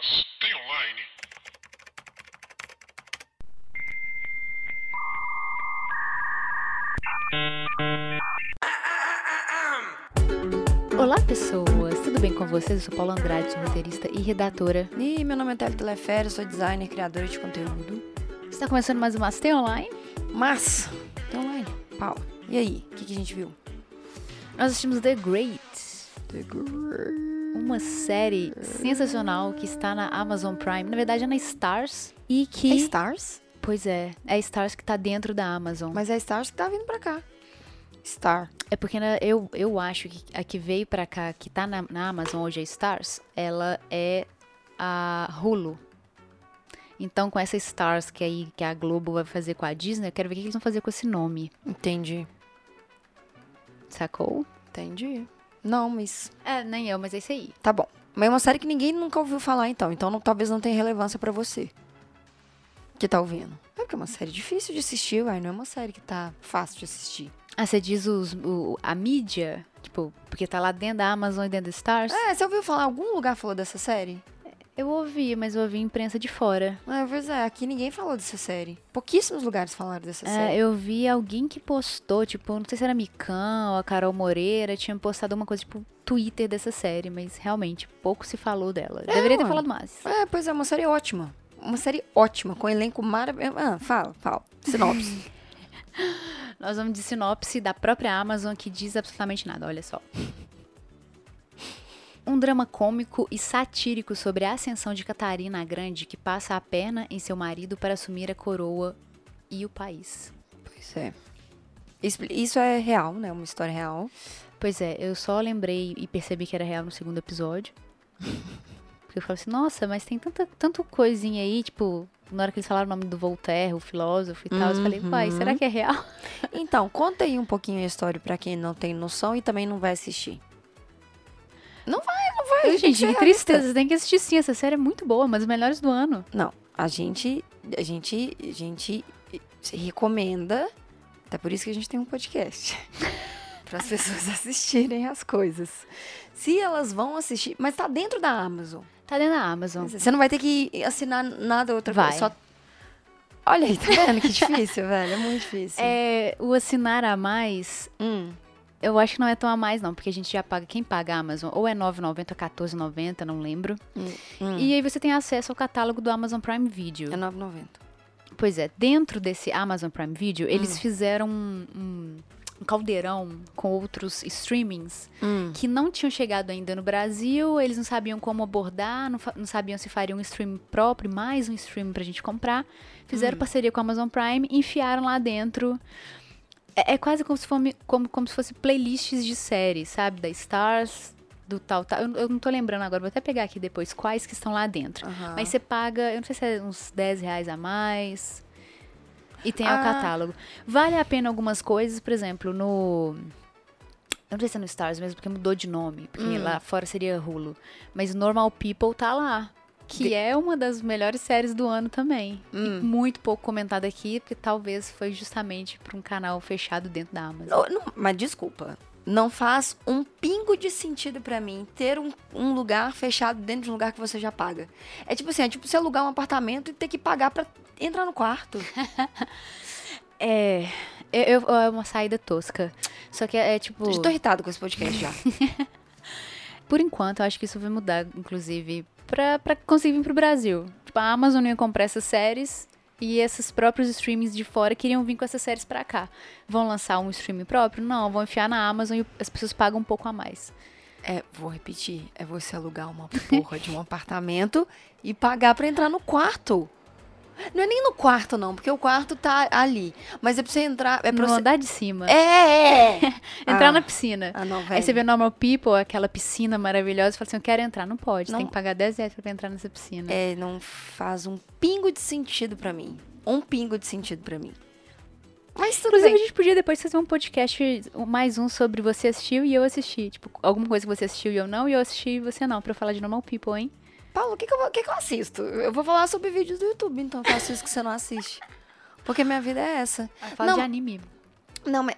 Mas tem online? Olá, pessoas! Tudo bem com vocês? Eu sou Paula Andrade, sou roteirista e redatora. E meu nome é Télio Teleférico, sou designer e criadora de conteúdo. Está começando mais uma Stay Online. Mas, tem online. Paula, e aí? O que, que a gente viu? Nós assistimos The Great, The Great. Uma série sensacional que está na Amazon Prime. Na verdade, é na Stars. E que. É Stars? Pois é, é a Stars que tá dentro da Amazon. Mas é Stars que tá vindo pra cá. Star. É porque né, eu, eu acho que a que veio pra cá, que tá na, na Amazon hoje, a Stars, ela é a Hulu. Então, com essa Stars que, aí, que a Globo vai fazer com a Disney, eu quero ver o que eles vão fazer com esse nome. Entendi. Sacou? Entendi. Não, mas É, nem eu, mas é isso aí. tá bom. Mas é uma série que ninguém nunca ouviu falar, então. Então não- talvez não tenha relevância pra você. Que tá ouvindo. É porque é uma série difícil de assistir, uai. Não é uma série que tá fácil de assistir. Ah, você diz os, o- a mídia? Tipo, porque tá lá dentro da Amazon e dentro da Stars? É, você ouviu falar? Algum lugar falou dessa série? Eu ouvi, mas eu ouvi imprensa de fora. É, pois é, aqui ninguém falou dessa série. Pouquíssimos lugares falaram dessa É, série. eu vi alguém que postou, tipo, não sei se era Mikan ou a Carol Moreira, tinha postado uma coisa, tipo, Twitter dessa série, mas realmente pouco se falou dela. Deveria ter ué. falado mais. É, pois é, uma série ótima. Uma série ótima, com um elenco maravilhoso. Ah, fala, fala. Sinopse. Nós vamos de sinopse da própria Amazon que diz absolutamente nada, olha só. Um drama cômico e satírico sobre a ascensão de Catarina a Grande, que passa a perna em seu marido para assumir a coroa e o país. pois é. Isso é real, né? Uma história real. Pois é, eu só lembrei e percebi que era real no segundo episódio. Porque eu falei assim, nossa, mas tem tanta, tanto coisinha aí, tipo, na hora que eles falaram o nome do Voltaire, o filósofo e tal, eu falei, uai, será que é real? Então, conta aí um pouquinho a história pra quem não tem noção e também não vai assistir. Não vai, não vai. Gente, que realista. tristeza, você tem que assistir sim, essa série é muito boa, uma das melhores do ano. Não, a gente, a gente, a gente recomenda, até por isso que a gente tem um podcast, para as pessoas assistirem as coisas. Se elas vão assistir, mas tá dentro da Amazon. Tá dentro da Amazon. Você não vai ter que assinar nada outra Vai. coisa, só Olha aí, tá vendo que difícil, velho? É muito difícil. É, o assinar a mais, Hum, eu acho que não é tão a mais não, porque a gente já paga, quem paga a Amazon, ou é 9,90 ou 14,90, não lembro. hum. E aí você tem acesso ao catálogo do Amazon Prime Video. é 9,90. Pois é, dentro desse Amazon Prime Video, eles fizeram um, um- um caldeirão com outros streamings Hum. que não tinham chegado ainda no Brasil, eles não sabiam como abordar, não, não sabiam se fariam um stream próprio, mais um stream pra gente comprar. Fizeram parceria com a Amazon Prime, enfiaram lá dentro. É, é quase como se, fosse, como, como se fosse playlists de séries, sabe? Da Stars, do tal, tal. Eu, eu não tô lembrando agora, vou até pegar aqui depois quais que estão lá dentro. Aham. Mas você paga, eu não sei se é uns 10 reais a mais. E tem Ah. o catálogo. Vale a pena algumas coisas, por exemplo, no. Eu não sei se é no Stars mesmo, porque mudou de nome. Porque Hum. lá fora seria Hulu. Mas Normal People tá lá. Que De- é uma das melhores séries do ano também. E Hum. muito pouco comentada aqui, porque talvez foi justamente pra um canal fechado dentro da Amazon. Não, não, mas desculpa. Não faz um pingo de sentido pra mim ter um, um lugar fechado dentro de um lugar que você já paga. É tipo assim, é tipo você alugar um apartamento e ter que pagar pra entrar no quarto. É. eu- eu- é uma saída tosca. Só que é, é tipo. Já tô irritado com esse podcast já. Por enquanto, eu acho que isso vai mudar, inclusive, pra, conseguir vir pro Brasil. Tipo, a Amazon ia comprar essas séries e esses próprios streamings de fora queriam vir com essas séries pra cá. Vão lançar um streaming próprio? Não, vão enfiar na Amazon e as pessoas pagam um pouco a mais. É, vou repetir, é você alugar uma porra de um apartamento e pagar pra entrar no quarto. Não é nem no quarto, não, porque o quarto tá ali. Mas é pra você entrar. É pra no você. andar de cima. É! é. Entrar Ah. na piscina. Ah, não, Aí velho. você vê Normal People, aquela piscina maravilhosa, e fala assim, eu quero entrar. Não pode, Não. tem que pagar 10 reais pra entrar nessa piscina. É, não faz um pingo de sentido pra mim. Um pingo de sentido pra mim. Mas tudo Inclusive, a bem. gente podia depois fazer um podcast, mais um sobre você assistiu e eu assisti. Tipo, alguma coisa que você assistiu e eu não, e eu assisti e você não, pra eu falar de Normal People, hein? Paulo, o que, que, eu, que, que eu assisto? Eu vou falar sobre vídeos do YouTube, então eu faço isso que você não assiste. Porque minha vida é essa. Fala Não. de anime. Não, mas.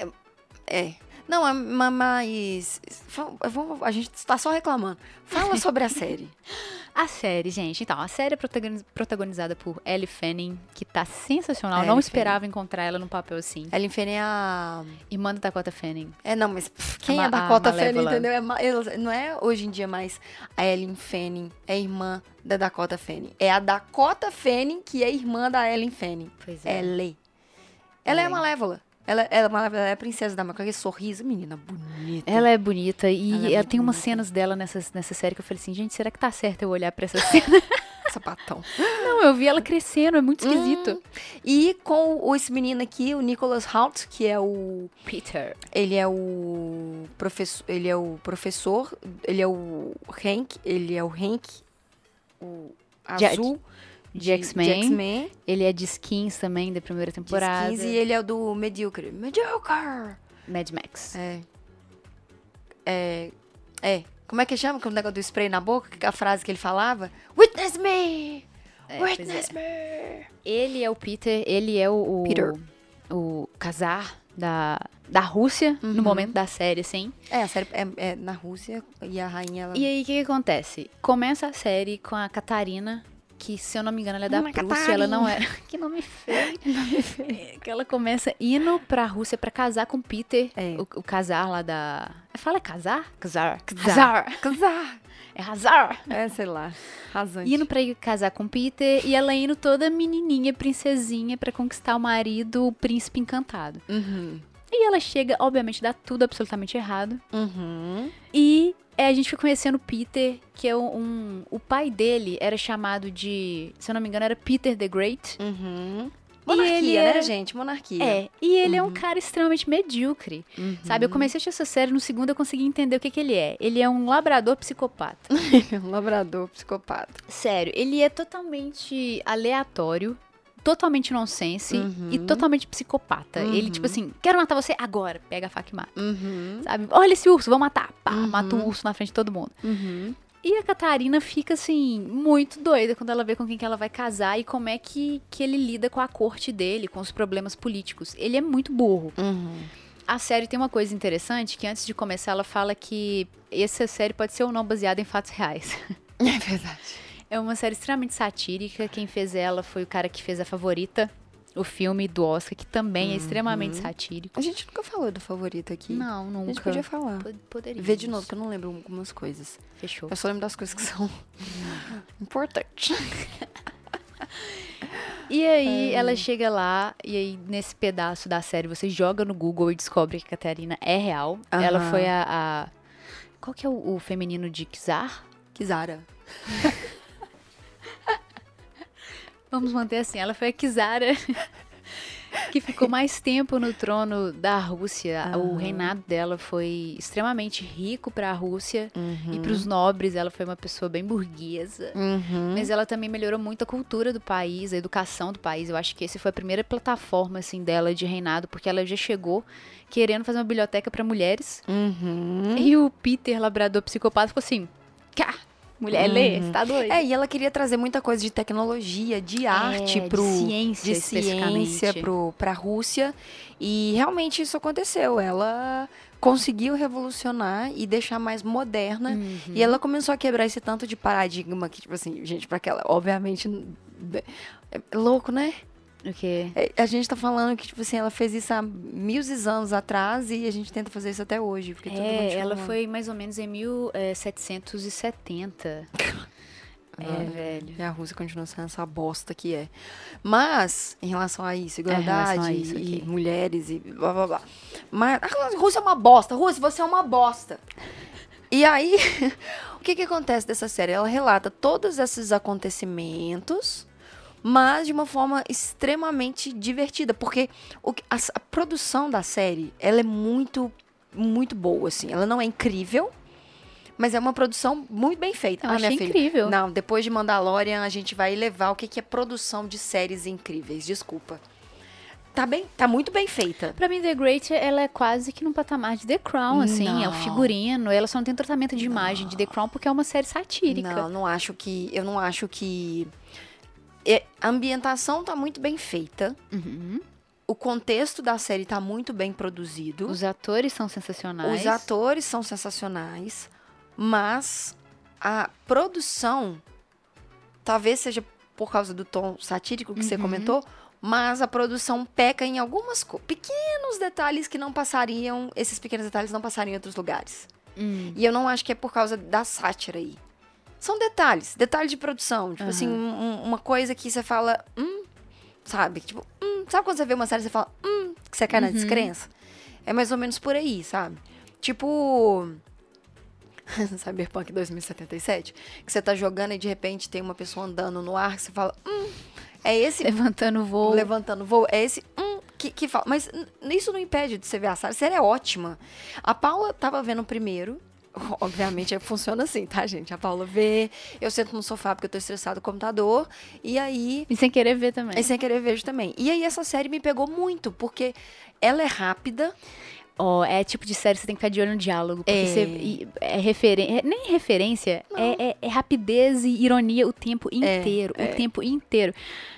É. Não, é ma- mas. A gente tá só reclamando. Fala sobre a série. A série, gente. Então, a série é protagoniz- protagonizada por Ellie Fanning, que tá sensacional. Ellie não esperava encontrar ela num papel assim. Ellen Fanning é a... Irmã da Dakota Fanning. É, não, mas pff, quem ma- é a Dakota a Fanning, entendeu? É não é hoje em dia mais a Ellen Fanning, é irmã da Dakota Fanning. É a Dakota Fanning que é irmã da Ellen Fanning. Pois é. Ela. Ela é a Ela. Malévola. Ela, ela, é ela é a princesa da aquele sorriso, menina bonita. Ela é bonita e Ela é ela tem umas cenas dela nessa, nessa série que eu falei assim, gente, será que tá certo eu olhar pra essa cena? sapatão. Não, eu vi ela crescendo, é muito esquisito. E com esse menino aqui, o Nicholas Hoult, que é o Peter. Ele é o professor, ele é o professor, ele é o Hank, ele é o Hank, o azul de X-Men. Ele é de skins também da primeira de temporada. skins, e ele é o do Mediocre. Mediocre! Mad Max. É. É. É. Como é que chama? O negócio do spray na boca? A frase que ele falava? Witness me! É, Witness me! Ele é o Peter, ele é o, o, Peter. o casar da, da Rússia Uhum. no momento da série, assim. É, a série é, é na Rússia e a rainha ela. E aí, o que, que acontece? Começa a série com a Catarina, que, se eu não me engano, ela é da Ana Prússia, ela não Catarina. era. que nome feio. É, que ela começa indo pra Rússia pra casar com Peter, É. o, o casar lá da. Fala casar? Casar. Casar. Casar! É Hazar. É, sei lá. Rasante. Indo pra ir casar com Peter e ela indo toda menininha, princesinha, pra conquistar o marido, o príncipe encantado. Uhum. E ela chega, obviamente, dá tudo absolutamente errado. Uhum. E é, a gente fica conhecendo o Peter, que é um, um- O pai dele era chamado de. Se eu não me engano, era Peter the Great. Uhum. Monarquia, ele né, era- gente? Monarquia. É, e ele é um cara extremamente medíocre. Uhum. Sabe, eu comecei a assistir essa série, no segundo eu consegui entender o que, que ele é. Ele é um labrador psicopata. um labrador psicopata. Sério, ele é totalmente aleatório, totalmente nonsense Uhum. e totalmente psicopata. Ele, Uhum. tipo assim, quero matar você agora, pega a faca e mata. Uhum. Sabe? Olha esse urso, vou matar. Pá, Uhum. mata o urso na frente de todo mundo. Uhum. E a Catarina fica, assim, muito doida quando ela vê com quem que ela vai casar e como é que, que ele lida com a corte dele, com os problemas políticos. Ele é muito burro. Uhum. A série tem uma coisa interessante, que antes de começar ela fala que essa série pode ser ou não baseada em fatos reais. É verdade. É uma série extremamente satírica. Quem fez ela foi o cara que fez a favorita, o filme do Oscar, que também é extremamente satírico. A gente nunca falou do favorito aqui. Não, A nunca. gente podia falar. Pod- Poderia. Ver de novo, que eu não lembro algumas coisas. Fechou. Eu só lembro das coisas que são importantes. E aí ela chega lá, e aí nesse pedaço da série você joga no Google e descobre que a Catarina é real. Ela foi a, a- Qual que é o, o feminino de Kizar? Kizara. Vamos manter assim, ela foi a Kizara que ficou mais tempo no trono da Rússia. O Aham. reinado dela foi extremamente rico para a Rússia e Uhum. para os nobres. Ela foi uma pessoa bem burguesa. Uhum. Mas ela também melhorou muito a cultura do país, a educação do país. Eu acho que esse foi a primeira plataforma assim dela de reinado, porque ela já chegou querendo fazer uma biblioteca para mulheres. Uhum. E o Peter, labrador psicopata, ficou assim: "Cá, mulher lê, Uhum. você tá doido?" É, e ela queria trazer muita coisa de tecnologia, de arte É, pro. de ciência, de ciência pro, pra Rússia. E realmente isso aconteceu. Ela conseguiu revolucionar e deixar mais moderna. Uhum. E ela começou a quebrar esse tanto de paradigma que, tipo assim, gente, pra aquela, obviamente. É louco, né? O quê? É, A gente tá falando que, tipo assim, ela fez isso há mil anos atrás e a gente tenta fazer isso até hoje. Porque É, ela falando. foi mais ou menos em 1770. É, Ah, velho. E a Rússia continua sendo essa bosta que é. Mas, em relação a isso, igualdade É, a isso e mulheres e blá blá blá. Mas a Rússia é uma bosta. Rússia, você é uma bosta. E aí, o que que acontece dessa série? Ela relata todos esses acontecimentos, mas de uma forma extremamente divertida, porque o a, a produção da série, ela é muito, muito boa, assim. Ela não é incrível, mas é uma produção muito bem feita. Eu Ah, achei minha filha, incrível. não, depois de Mandalorian, a gente vai levar o que, que é produção de séries incríveis. Desculpa. Tá bem, tá muito bem feita. Pra mim, The Great, ela é quase que num patamar de The Crown, assim. É o Não. figurino. Ela só não tem tratamento de imagem de The Crown porque é uma série satírica. Não, não acho que. Eu não acho que. A ambientação tá muito bem feita. Uhum. O contexto da série tá muito bem produzido. Os atores são sensacionais. Os atores são sensacionais. Mas a produção talvez seja por causa do tom satírico que você Uhum. comentou, mas a produção peca em algumas pequenos detalhes que não passariam, esses pequenos detalhes não passariam em outros lugares. Hum. E eu não acho que é por causa da sátira aí. São detalhes, detalhes de produção. Tipo assim, um- um- uma coisa que você fala, hum, sabe? Tipo, hum, sabe quando você vê uma série e você fala, hum, que você cai na descrença? É mais ou menos por aí, sabe? Tipo. Cyberpunk 2077, que você tá jogando e de repente tem uma pessoa andando no ar que você fala, hum, é esse Levantando voo. levantando voo, é esse hum, que, que fala. Mas isso não impede de você ver a série. A série é ótima. A Paula tava vendo primeiro. Obviamente, funciona assim, tá, gente? A Paula vê, eu sento no sofá porque eu tô estressado com o computador, e aí E sem querer ver também. e sem querer vejo também. E aí essa série me pegou muito, porque ela é rápida. Ó, é tipo de série que você tem que ficar de olho no diálogo. Porque É. você. É referência. Nem referência, é, é- é rapidez e ironia o tempo inteiro. O tempo inteiro.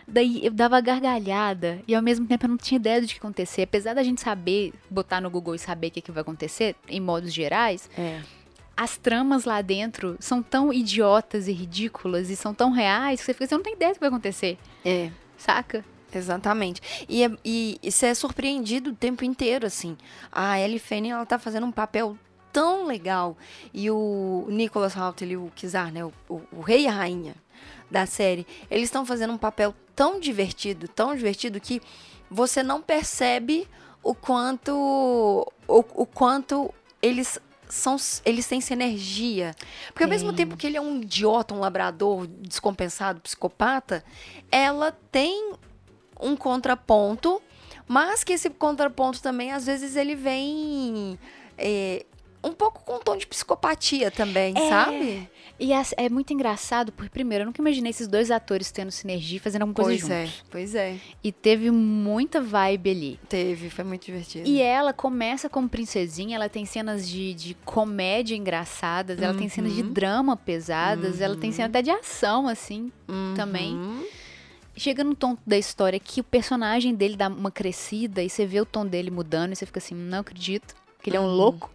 Daí eu dava gargalhada e ao mesmo tempo eu não tinha ideia do que acontecer. Apesar da gente saber, botar no Google e saber o que, que vai acontecer, em modos gerais, É. as tramas lá dentro são tão idiotas e ridículas e são tão reais que você fica, você não tem ideia do que vai acontecer. É. Saca? Exatamente. E, é- e, e você é surpreendido o tempo inteiro, assim. A Ellie Fanning, ela tá fazendo um papel tão legal. E o Nicholas Hoult, ele, o Kizar, né? O, o, o rei e a rainha da série, eles estão fazendo um papel tão divertido, tão divertido, que você não percebe o quanto. O, o quanto eles são. Eles têm sinergia. Porque ao mesmo Tem. tempo que ele é um idiota, um labrador descompensado, psicopata, ela tem um contraponto, mas que esse contraponto também, às vezes, ele vem é, um pouco com um tom de psicopatia também, É. sabe? E é muito engraçado, porque primeiro, eu nunca imaginei esses dois atores tendo sinergia e fazendo alguma coisa Pois junto. é, pois é. E teve muita vibe ali. Teve, foi muito divertido. E ela começa como princesinha, ela tem cenas de, de comédia engraçadas, ela tem cenas de Uhum. drama pesadas, ela tem cena até de ação, assim, também. Uhum. Chega no tom da história que o personagem dele dá uma crescida e você vê o tom dele mudando e você fica assim, não acredito, que ele é um Uhum. louco.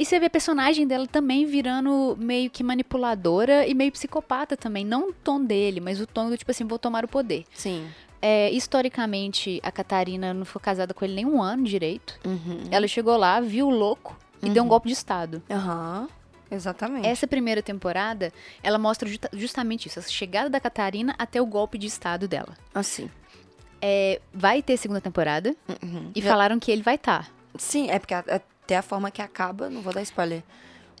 E você vê a personagem dela também virando meio que manipuladora e meio psicopata também. Não o tom dele, mas o tom do tipo assim, vou tomar o poder. Sim. É, historicamente, a Catarina não foi casada com ele nem um ano direito. Uhum. Ela chegou lá, viu o louco e deu um golpe de Estado. Aham. Exatamente. Essa primeira temporada, ela mostra justa- justamente isso, a chegada da Catarina até o golpe de Estado dela. Assim. É, vai ter segunda temporada Uhum. e falaram que ele vai estar. Sim, é porque a- até a forma que acaba, não vou dar spoiler.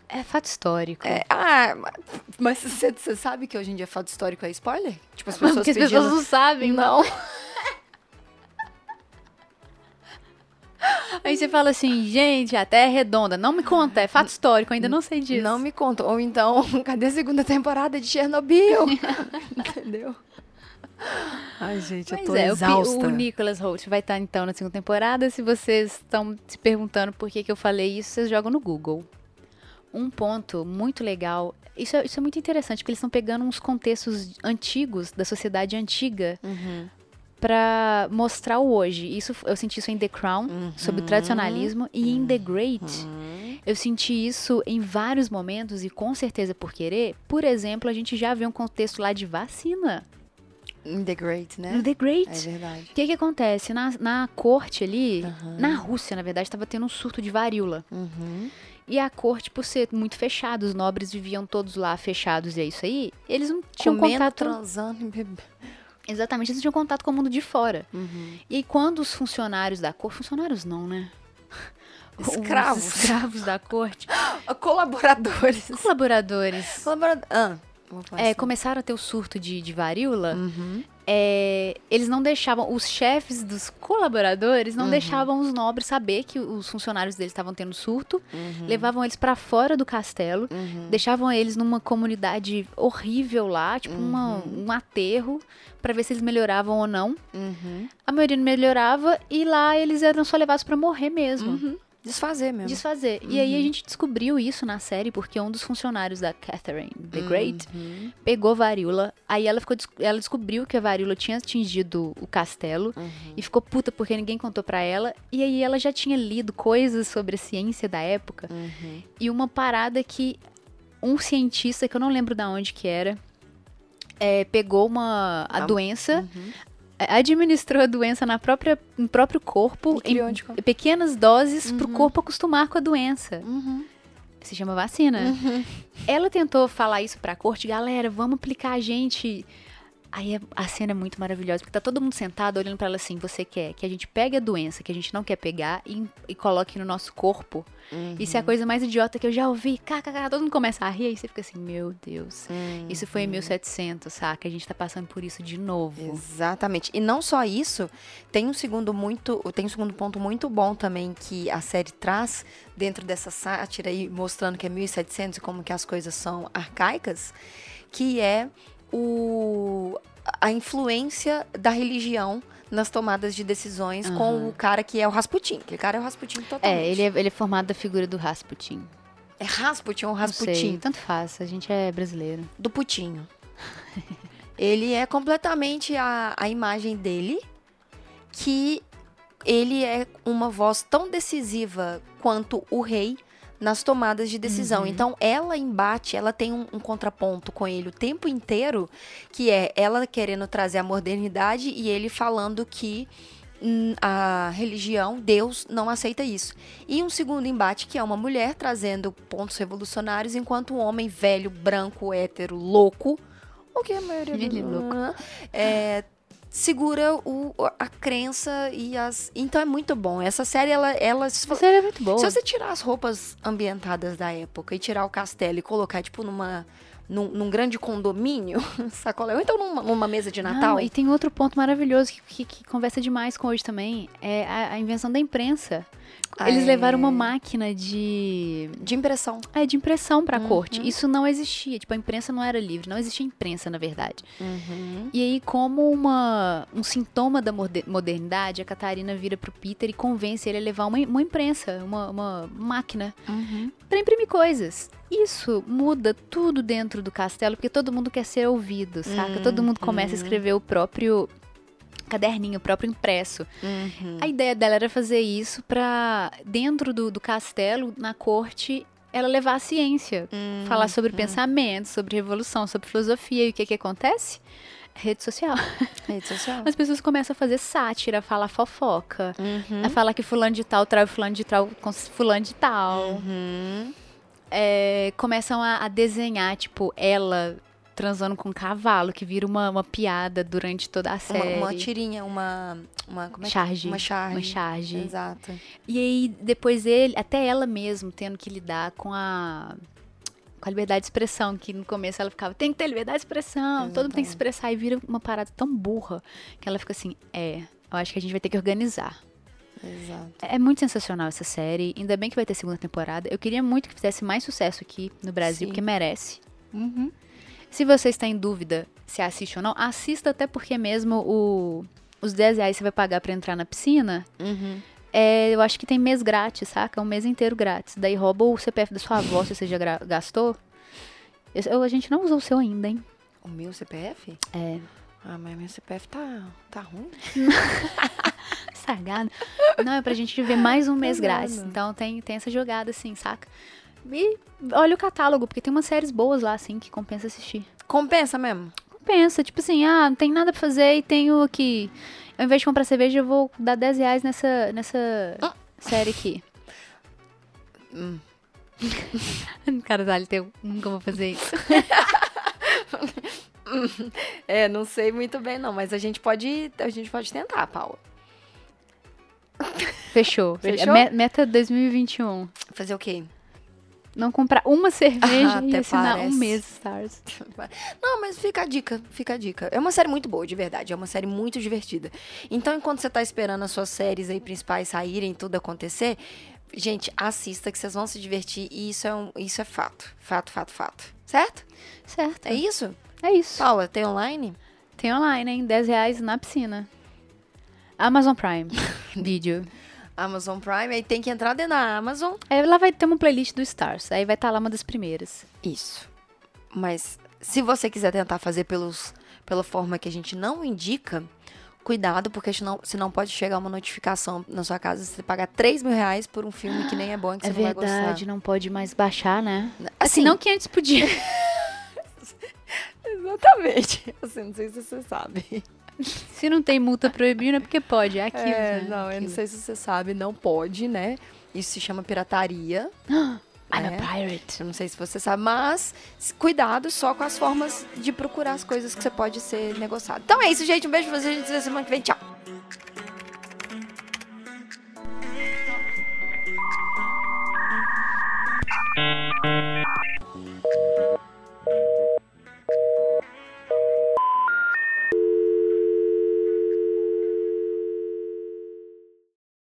É fato histórico. É, ah, ma- mas você sabe que hoje em dia fato histórico é spoiler? Tipo, as pessoas Porque as pedindo... pessoas não sabem. Não. Aí você fala assim, gente, a Terra é redonda. Não me conta, é fato histórico, ainda não sei disso. Não me conta. Ou então, cadê a segunda temporada de Chernobyl? Entendeu? Ai, gente, Pois eu tô é, o, exausta. o Nicholas Holt vai estar então na segunda temporada. Se vocês estão se perguntando por que, que eu falei isso, vocês jogam no Google. Um ponto muito legal. Isso é, isso é muito interessante, porque eles estão pegando uns contextos antigos, da sociedade antiga, Uhum. pra mostrar o hoje. Isso, eu senti isso em The Crown, sobre o tradicionalismo, e em The Great, Uhum. eu senti isso em vários momentos, e com certeza por querer. Por exemplo, a gente já vê um contexto lá de vacina. In the Great, né? No The Great. É verdade. O que que acontece? Na, na corte ali, Aham. na Rússia, na verdade, estava tendo um surto de varíola. Uhum. E a corte, por ser muito fechada, os nobres viviam todos lá fechados e é isso aí, eles não tinham Comendo, contato... transando e bebendo. Exatamente, eles não tinham contato com o mundo de fora. Uhum. E quando os funcionários da corte... Funcionários não, né? Escravos. Os escravos da corte. Colaboradores. Colaboradores. Colaboradores. Ah, é, assim. começaram a ter o surto de, de varíola. Uhum. é, eles não deixavam, os chefes dos colaboradores não Uhum. deixavam os nobres saber que os funcionários deles estavam tendo surto, Uhum. levavam eles pra fora do castelo, Uhum. deixavam eles numa comunidade horrível lá, tipo uma- Uhum. um aterro, pra ver se eles melhoravam ou não. Uhum. A maioria não melhorava e lá eles eram só levados pra morrer mesmo. Uhum. Desfazer mesmo. Desfazer. E aí a gente descobriu isso na série porque um dos funcionários da Catherine the Great Uhum. pegou varíola. Aí ela ficou ela descobriu que a varíola tinha atingido o castelo Uhum. e ficou puta porque ninguém contou pra ela. E aí ela já tinha lido coisas sobre a ciência da época Uhum. e uma parada que um cientista que eu não lembro da onde que era, é, pegou uma, a Ah, doença, Uhum. Administrou a doença na própria, no próprio corpo, em pequenas doses, Uhum. corpo acostumar com a doença. Uhum. Se chama vacina. Uhum. Ela tentou falar isso pra corte, galera, vamos aplicar a gente. Aí a- a cena é muito maravilhosa, porque tá todo mundo sentado olhando pra ela assim, você quer que a gente pegue a doença que a gente não quer pegar e, e coloque no nosso corpo. Isso é a coisa mais idiota que eu já ouvi. KKK, todo mundo começa a rir, aí você fica assim, meu Deus. Uhum. Isso foi em 1700, saca? A gente tá passando por isso de novo. Exatamente. E não só isso, tem um segundo muito, tem um segundo ponto muito bom também que a série traz dentro dessa sátira aí mostrando que é 1700 e como que as coisas são arcaicas, que é o a influência da religião nas tomadas de decisões com Aham. o cara que é o Rasputin. Aquele cara é o Rasputin totalmente. É, ele é, ele é formado da figura do Rasputin. É Rasputin ou sei, Rasputin? tanto faz, a gente é brasileiro. do Putinho. ele é completamente a, a imagem dele, que ele é uma voz tão decisiva quanto o rei nas tomadas de decisão. Uhum. Então, ela embate, ela tem um, um contraponto com ele o tempo inteiro, que é ela querendo trazer a modernidade e ele falando que hum, a religião, Deus, não aceita isso. E um segundo embate, que é uma mulher trazendo pontos revolucionários, enquanto um homem velho, branco, hétero, louco, o que a maioria é louco. é, segura o, a crença e as. Então é muito bom. Essa série, ela. ela se, A série é muito boa. se você tirar as roupas ambientadas da época e tirar o castelo e colocar, tipo, numa. Num, num grande condomínio, sacolé, ou então numa, numa mesa de Natal. Não, e tem outro ponto maravilhoso que, que- que conversa demais com hoje também, é a, a invenção da imprensa. Eles levaram uma máquina de De impressão. é, de impressão pra Uhum. corte. Isso não existia, tipo, a imprensa não era livre, não existia imprensa, na verdade. Uhum. E aí, como uma, um sintoma da modernidade, a Catarina vira pro Peter e convence ele a levar uma, uma imprensa, uma, uma máquina, Uhum. pra imprimir coisas. Isso muda tudo dentro do castelo, porque todo mundo quer ser ouvido, saca? Todo mundo começa a Uhum. escrever o próprio caderninho, o próprio impresso. Uhum. A ideia dela era fazer isso pra, dentro do, do castelo, na corte, ela levar a ciência. Uhum. Falar sobre pensamento, sobre revolução, sobre filosofia. E o que que acontece? Rede social. Rede social. As pessoas começam a fazer sátira, a falar fofoca. Uhum. A falar que fulano de tal trai fulano de tal com fulano de tal. Uhum. É, começam a, a desenhar, tipo, ela transando com um cavalo, que vira uma, uma piada durante toda a Uma, série. uma tirinha, uma. uma como é que- charge. Uma charge. Uma charge. Exato. E aí, depois ele, até ela mesmo, tendo que lidar com a. Com a liberdade de expressão, que no começo ela ficava, tem que ter liberdade de expressão, todo mundo tem que se expressar, e vira uma parada tão burra, que ela fica assim, é, eu acho que a gente vai ter que organizar. Exato. É muito sensacional essa série, ainda bem que vai ter segunda temporada. Eu queria muito que fizesse mais sucesso aqui no Brasil, Sim. porque merece. Uhum. Se você está em dúvida se assiste ou não, assista até porque mesmo o, os 10 reais que você vai pagar pra entrar na piscina, Uhum. é, eu acho que tem mês grátis, saca? Um mês inteiro grátis. Daí rouba o CPF da sua avó se você já gastou. Eu- a gente não usou o seu ainda, hein? O meu CPF? É. Ah, mas meu CPF tá, tá ruim. Sagado. Não, é pra gente ver mais um mês grátis. Então tem, tem essa jogada assim, saca? E olha o catálogo, porque tem umas séries boas lá, assim, que compensa assistir. Compensa mesmo? Compensa, tipo assim, ah, não tem nada pra fazer e tenho aqui. Ao invés de comprar cerveja, eu vou dar 10 reais nessa, nessa Ah. série aqui. Hum. Cara, Dali, eu nunca vou fazer isso. É, não sei muito bem não, mas a gente pode, a gente pode tentar, Paula. Fechou. Fechou? Me- Meta 2021. Fazer o quê? Não comprar uma cerveja Ah, e assinar parece. um mês Stars. Não, mas fica a dica, fica a dica. É uma série muito boa, de verdade. É uma série muito divertida. Então, enquanto você tá esperando as suas séries aí principais saírem, tudo acontecer, gente, assista que vocês vão se divertir. E isso é, um, isso é fato. Fato, fato, fato. Certo? Certo. É isso? É isso. Paula, tem online? Tem online, hein? 10 reais na piscina. Amazon Prime. Vídeo. Amazon Prime, aí tem que entrar dentro da Amazon. Aí lá vai ter uma playlist do Stars. Aí vai estar lá uma das primeiras. Isso. Mas se você quiser tentar fazer pelos, pela forma que a gente não indica, cuidado, porque senão, senão pode chegar uma notificação na sua casa você pagar 3 mil reais por um filme que nem é bom e que É você não vai verdade, não pode mais baixar, né? gostar. Assim, não que antes podia. Exatamente. Assim, não sei se você sabe. Se não tem multa proibida, é porque pode. É aquilo, É, né? não, eu não Aquilo. sei se você sabe, não pode, né? Isso se chama pirataria. I'm É. a pirate. Eu não sei se você sabe, mas cuidado só com as formas de procurar as coisas que você pode ser negociado. Então é isso, gente. Um beijo pra vocês. A gente se vê semana que vem. Tchau.